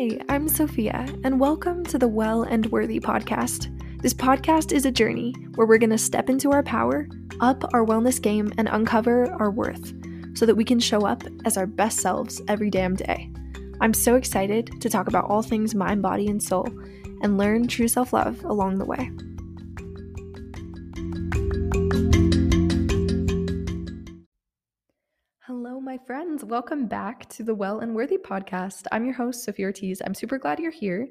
Hi, I'm Sofia, and welcome to the Well and Worthy podcast. This podcast is a journey where we're going to step into our power, up our wellness game, and uncover our worth so that we can show up as our best selves every damn day. I'm so excited to talk about all things mind, body, and soul and learn true self love along the way. Hello, my friends. Welcome back to the Well and Worthy podcast. I'm your host, Sofia Ortiz. I'm super glad you're here.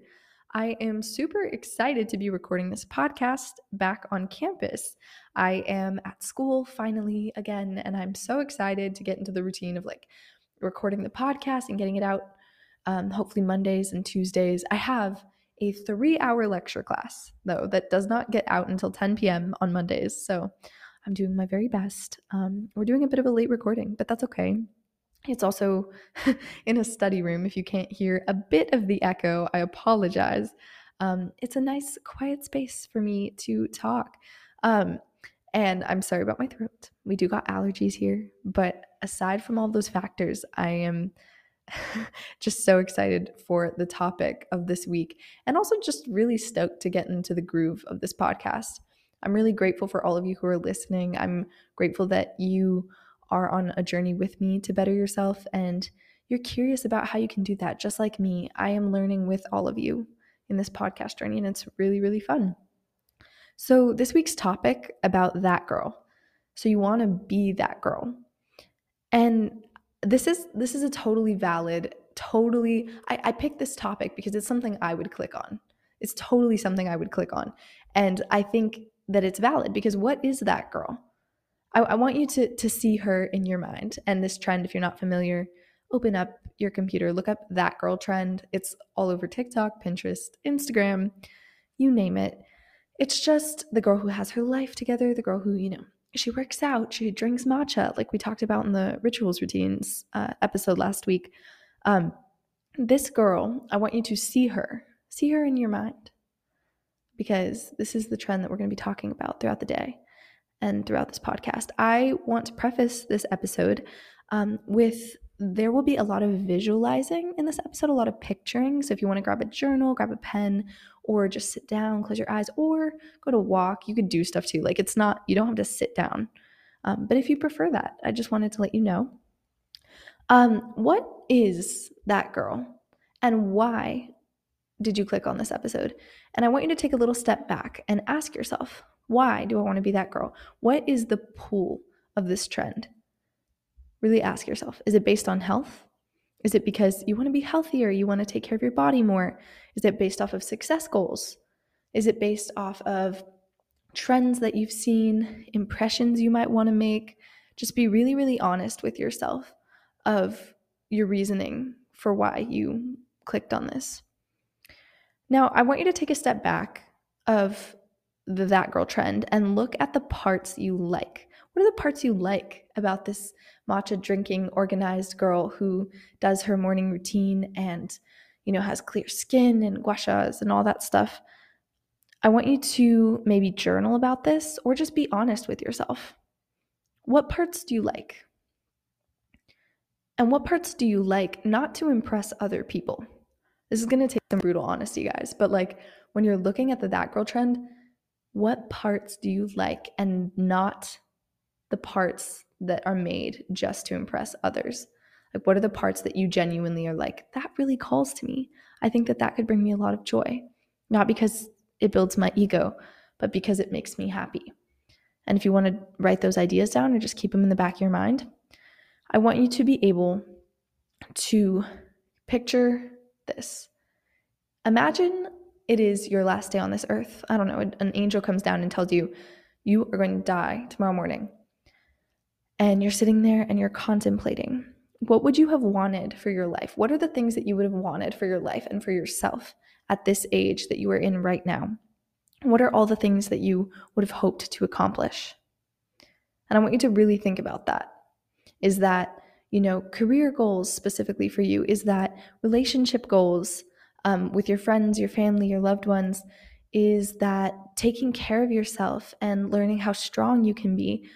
I am super excited to be recording this podcast back on campus. I am at school finally again, and I'm so excited to get into the routine of like recording the podcast and getting it out um, hopefully Mondays and Tuesdays. I have a three hour lecture class, though, that does not get out until 10 p.m. on Mondays. So I'm doing my very best. Um, we're doing a bit of a late recording, but that's okay. It's also in a study room. If you can't hear a bit of the echo, I apologize. Um, it's a nice, quiet space for me to talk. Um, and I'm sorry about my throat. We do got allergies here, but aside from all those factors, I am just so excited for the topic of this week and also just really stoked to get into the groove of this podcast. I'm really grateful for all of you who are listening. I'm grateful that you are on a journey with me to better yourself and you're curious about how you can do that just like me. I am learning with all of you in this podcast journey and it's really really fun. So, this week's topic about that girl. So, you want to be that girl. And this is this is a totally valid, totally I, I picked this topic because it's something I would click on. It's totally something I would click on. And I think that it's valid because what is that girl? I, I want you to to see her in your mind. And this trend, if you're not familiar, open up your computer, look up that girl trend. It's all over TikTok, Pinterest, Instagram, you name it. It's just the girl who has her life together, the girl who, you know, she works out, she drinks matcha, like we talked about in the rituals routines uh, episode last week. Um, this girl, I want you to see her, see her in your mind because this is the trend that we're going to be talking about throughout the day and throughout this podcast. I want to preface this episode um, with there will be a lot of visualizing in this episode, a lot of picturing. So if you want to grab a journal, grab a pen, or just sit down, close your eyes, or go to walk, you could do stuff too. Like it's not, you don't have to sit down. Um, but if you prefer that, I just wanted to let you know. Um, what is that girl and why did you click on this episode? And I want you to take a little step back and ask yourself, why do I want to be that girl? What is the pull of this trend? Really ask yourself, is it based on health? Is it because you want to be healthier? You want to take care of your body more? Is it based off of success goals? Is it based off of trends that you've seen, impressions you might want to make? Just be really, really honest with yourself of your reasoning for why you clicked on this. Now, I want you to take a step back of the that girl trend and look at the parts you like. What are the parts you like about this matcha drinking organized girl who does her morning routine and you know has clear skin and gua shas and all that stuff? I want you to maybe journal about this or just be honest with yourself. What parts do you like? And what parts do you like not to impress other people? This is going to take some brutal honesty, guys, but like when you're looking at the that girl trend, what parts do you like and not the parts that are made just to impress others? Like, what are the parts that you genuinely are like, that really calls to me? I think that that could bring me a lot of joy, not because it builds my ego, but because it makes me happy. And if you want to write those ideas down or just keep them in the back of your mind, I want you to be able to picture this. Imagine it is your last day on this earth. I don't know, an angel comes down and tells you, you are going to die tomorrow morning. And you're sitting there and you're contemplating what would you have wanted for your life? What are the things that you would have wanted for your life and for yourself at this age that you are in right now? What are all the things that you would have hoped to accomplish? And I want you to really think about that. Is that, you know, career goals specifically for you? Is that relationship goals um, with your friends, your family, your loved ones? Is that taking care of yourself and learning how strong you can be?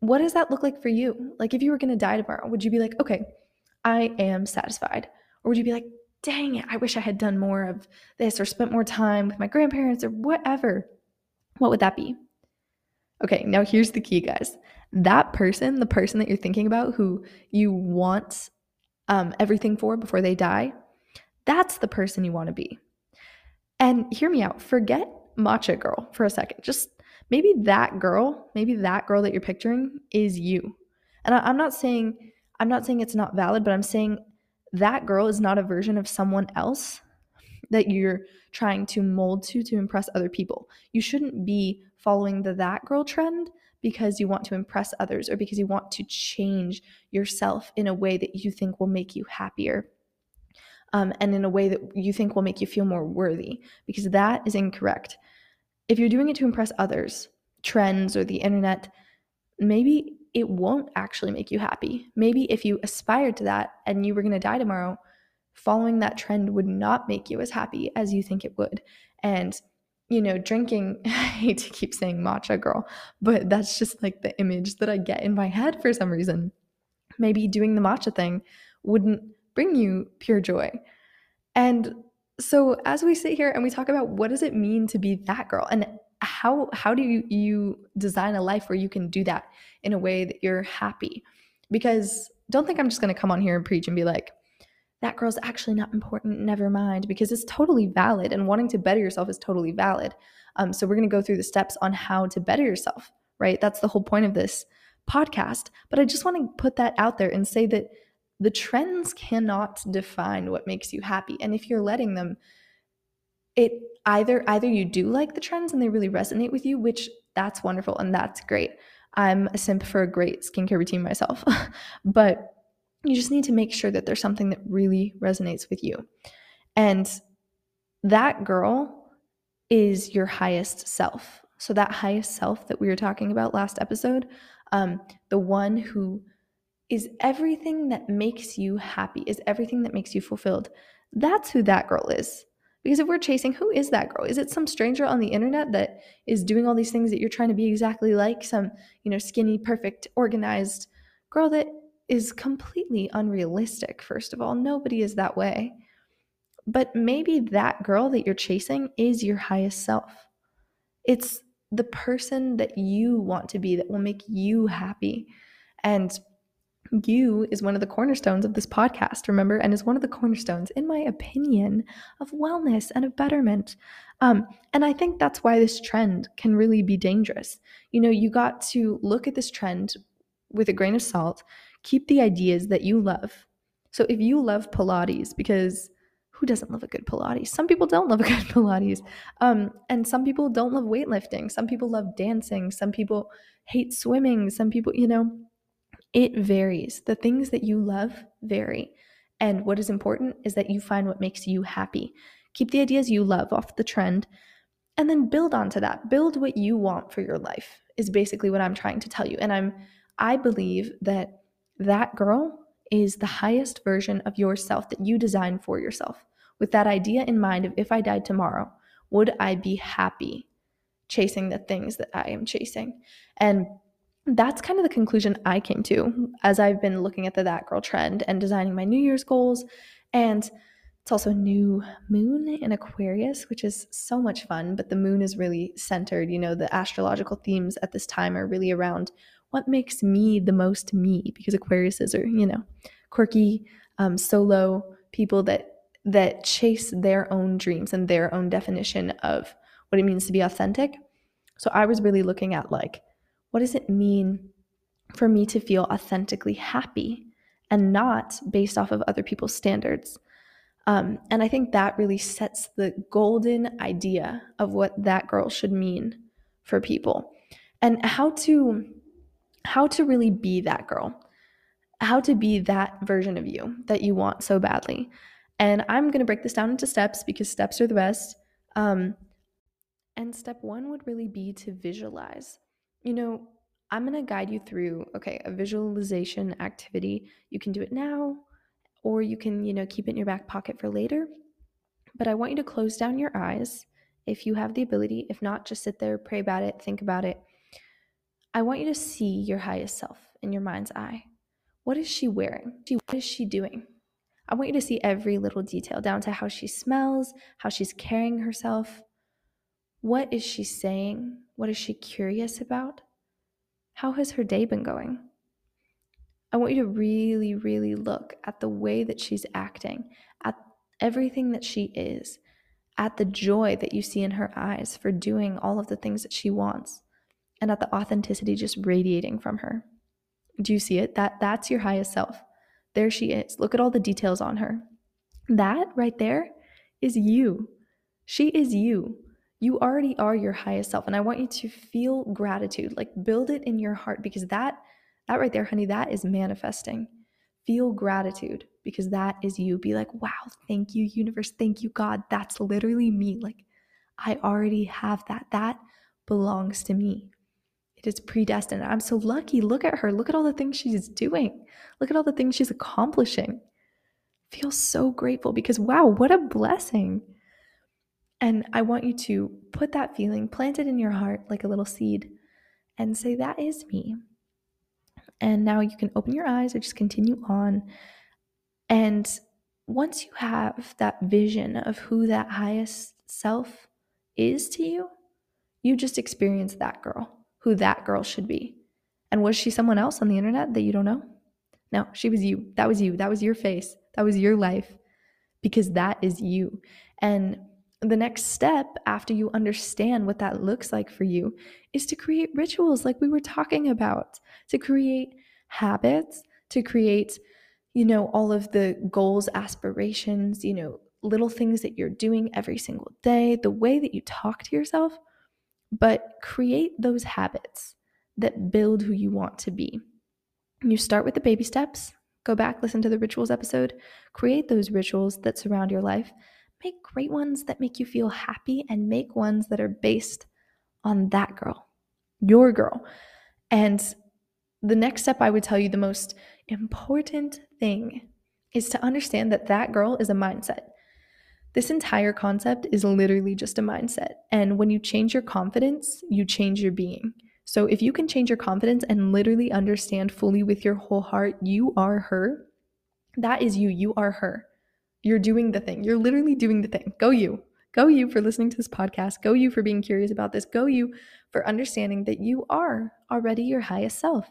what does that look like for you? Like, if you were going to die tomorrow, would you be like, okay, I am satisfied? Or would you be like, dang it, I wish I had done more of this or spent more time with my grandparents or whatever, what would that be? Okay, now here's the key, guys. That person, the person that you're thinking about who you want um, everything for before they die, that's the person you want to be. And hear me out. Forget matcha girl for a second. Just maybe that girl, maybe that girl that you're picturing is you. And I, I'm not saying I'm not saying it's not valid, but I'm saying that girl is not a version of someone else that you're trying to mold to to impress other people. You shouldn't be following the that girl trend because you want to impress others or because you want to change yourself in a way that you think will make you happier. Um, and in a way that you think will make you feel more worthy, because that is incorrect. If you're doing it to impress others, trends or the internet, maybe it won't actually make you happy. Maybe if you aspired to that and you were going to die tomorrow, following that trend would not make you as happy as you think it would. And, you know, drinking, I hate to keep saying matcha girl, but that's just like the image that I get in my head for some reason. Maybe doing the matcha thing wouldn't bring you pure joy. And so as we sit here and we talk about what does it mean to be that girl and how how do you, you design a life where you can do that in a way that you're happy because don't think i'm just going to come on here and preach and be like that girl's actually not important never mind because it's totally valid and wanting to better yourself is totally valid um, so we're going to go through the steps on how to better yourself right that's the whole point of this podcast but i just want to put that out there and say that the trends cannot define what makes you happy and if you're letting them it either either you do like the trends and they really resonate with you, which that's wonderful and that's great. I'm a simp for a great skincare routine myself. but you just need to make sure that there's something that really resonates with you. And that girl is your highest self. So, that highest self that we were talking about last episode, um, the one who is everything that makes you happy, is everything that makes you fulfilled. That's who that girl is. Because if we're chasing, who is that girl? Is it some stranger on the internet that is doing all these things that you're trying to be exactly like? Some, you know, skinny, perfect, organized girl that is completely unrealistic, first of all. Nobody is that way. But maybe that girl that you're chasing is your highest self. It's the person that you want to be that will make you happy. And you is one of the cornerstones of this podcast, remember, and is one of the cornerstones, in my opinion, of wellness and of betterment. Um, and I think that's why this trend can really be dangerous. You know, you got to look at this trend with a grain of salt, keep the ideas that you love. So if you love Pilates, because who doesn't love a good Pilates? Some people don't love a good Pilates. Um, and some people don't love weightlifting. Some people love dancing. Some people hate swimming. Some people, you know, it varies. The things that you love vary. And what is important is that you find what makes you happy. Keep the ideas you love off the trend and then build onto that. Build what you want for your life is basically what I'm trying to tell you. And I'm I believe that that girl is the highest version of yourself that you design for yourself. With that idea in mind of if I died tomorrow, would I be happy chasing the things that I am chasing? And that's kind of the conclusion I came to as I've been looking at the That Girl trend and designing my New Year's goals. And it's also a new moon in Aquarius, which is so much fun. But the moon is really centered. You know, the astrological themes at this time are really around what makes me the most me, because Aquariuses are, you know, quirky, um, solo people that that chase their own dreams and their own definition of what it means to be authentic. So I was really looking at like what does it mean for me to feel authentically happy and not based off of other people's standards? Um, and I think that really sets the golden idea of what that girl should mean for people. And how to how to really be that girl. How to be that version of you that you want so badly. And i'm going to break this down into steps because steps are the best. Um, and step one would really be to visualize. You know, I'm going to guide you through, okay, a visualization activity. You can do it now, or you can, you know, keep it in your back pocket for later. But I want you to close down your eyes if you have the ability. If not, just sit there, pray about it, think about it. I want you to see your highest self in your mind's eye. What is she wearing? What is she doing? I want you to see every little detail down to how she smells, how she's carrying herself. What is she saying? What is she curious about? How has her day been going? I want you to really, really look at the way that she's acting, at everything that she is, at the joy that you see in her eyes for doing all of the things that she wants, and at the authenticity just radiating from her. Do you see it? That that's your highest self. There she is. Look at all the details on her. That right there is you. She is you. You already are your highest self. And I want you to feel gratitude, like build it in your heart because that, that right there, honey, that is manifesting. Feel gratitude because that is you. Be like, wow, thank you, universe. Thank you, God. That's literally me. Like, I already have that. That belongs to me. It is predestined. I'm so lucky. Look at her. Look at all the things she's doing. Look at all the things she's accomplishing. Feel so grateful because, wow, what a blessing. And I want you to put that feeling, plant it in your heart like a little seed, and say, That is me. And now you can open your eyes or just continue on. And once you have that vision of who that highest self is to you, you just experience that girl who that girl should be. And was she someone else on the internet that you don't know? No, she was you. That was you. That was your face. That was your life because that is you. And the next step after you understand what that looks like for you is to create rituals like we were talking about, to create habits, to create, you know, all of the goals, aspirations, you know, little things that you're doing every single day, the way that you talk to yourself but create those habits that build who you want to be. You start with the baby steps. Go back, listen to the rituals episode. Create those rituals that surround your life. Make great ones that make you feel happy and make ones that are based on that girl, your girl. And the next step I would tell you, the most important thing is to understand that that girl is a mindset. This entire concept is literally just a mindset. And when you change your confidence, you change your being. So if you can change your confidence and literally understand fully with your whole heart, you are her, that is you. You are her. You're doing the thing. You're literally doing the thing. Go you. Go you for listening to this podcast. Go you for being curious about this. Go you for understanding that you are already your highest self.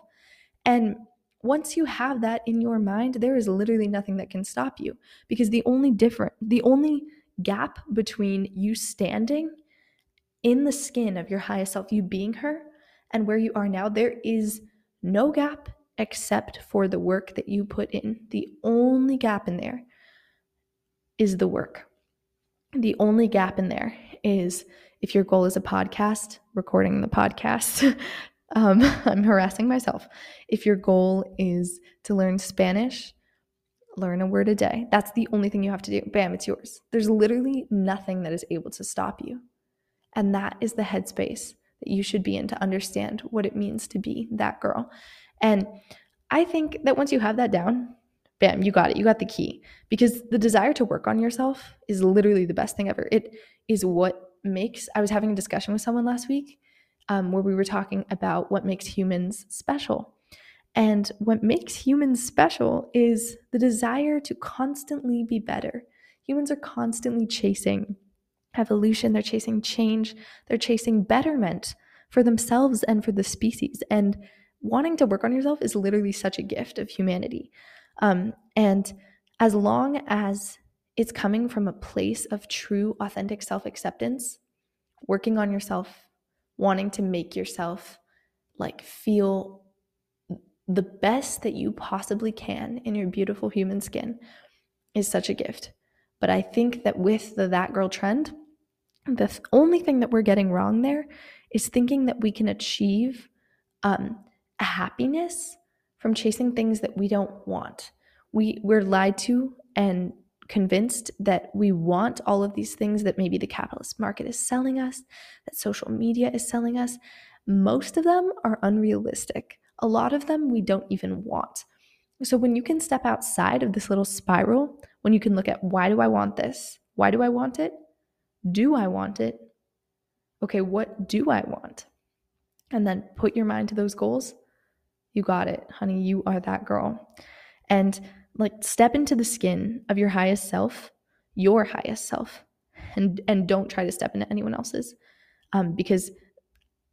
And once you have that in your mind, there is literally nothing that can stop you because the only different, the only gap between you standing in the skin of your highest self, you being her, and where you are now, there is no gap except for the work that you put in. The only gap in there is the work. The only gap in there is if your goal is a podcast, recording the podcast, Um, I'm harassing myself. If your goal is to learn Spanish, learn a word a day. That's the only thing you have to do. Bam, it's yours. There's literally nothing that is able to stop you. And that is the headspace that you should be in to understand what it means to be that girl. And I think that once you have that down, bam, you got it. You got the key. Because the desire to work on yourself is literally the best thing ever. It is what makes, I was having a discussion with someone last week um, where we were talking about what makes humans special. And what makes humans special is the desire to constantly be better. Humans are constantly chasing evolution, they're chasing change, they're chasing betterment for themselves and for the species. And wanting to work on yourself is literally such a gift of humanity. Um, and as long as it's coming from a place of true, authentic self acceptance, working on yourself wanting to make yourself like feel the best that you possibly can in your beautiful human skin is such a gift. But I think that with the that girl trend, the th- only thing that we're getting wrong there is thinking that we can achieve um, happiness from chasing things that we don't want. We we're lied to and convinced that we want all of these things that maybe the capitalist market is selling us, that social media is selling us. Most of them are unrealistic. A lot of them we don't even want. So when you can step outside of this little spiral, when you can look at why do I want this? Why do I want it? Do I want it? Okay, what do I want? And then put your mind to those goals. You got it, honey. You are that girl. And like step into the skin of your highest self, your highest self, and and don't try to step into anyone else's. Um, because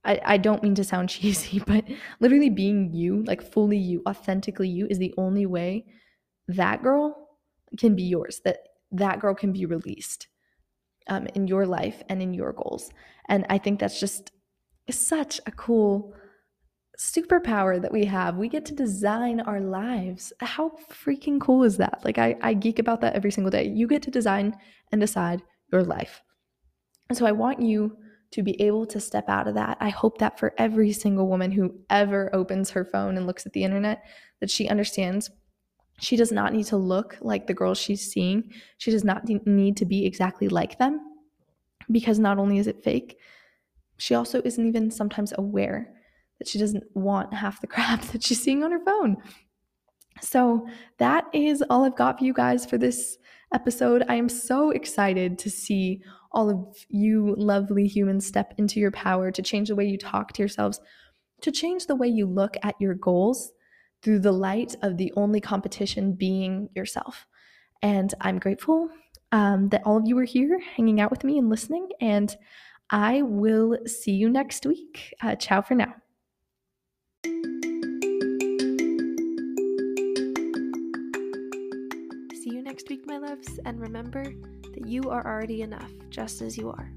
I, I don't mean to sound cheesy, but literally being you, like fully you, authentically you, is the only way that girl can be yours. That that girl can be released um, in your life and in your goals. And I think that's just such a cool superpower that we have. We get to design our lives. How freaking cool is that? Like, I, I geek about that every single day. You get to design and decide your life. And so I want you to be able to step out of that. I hope that for every single woman who ever opens her phone and looks at the internet, that she understands she does not need to look like the girls she's seeing. She does not need to be exactly like them because not only is it fake, she also isn't even sometimes aware that she doesn't want half the crap that she's seeing on her phone. So, that is all I've got for you guys for this episode. I am so excited to see all of you lovely humans step into your power to change the way you talk to yourselves, to change the way you look at your goals through the light of the only competition being yourself. And I'm grateful um, that all of you are here hanging out with me and listening. And I will see you next week. Uh, ciao for now. Week, my loves, and remember that you are already enough just as you are.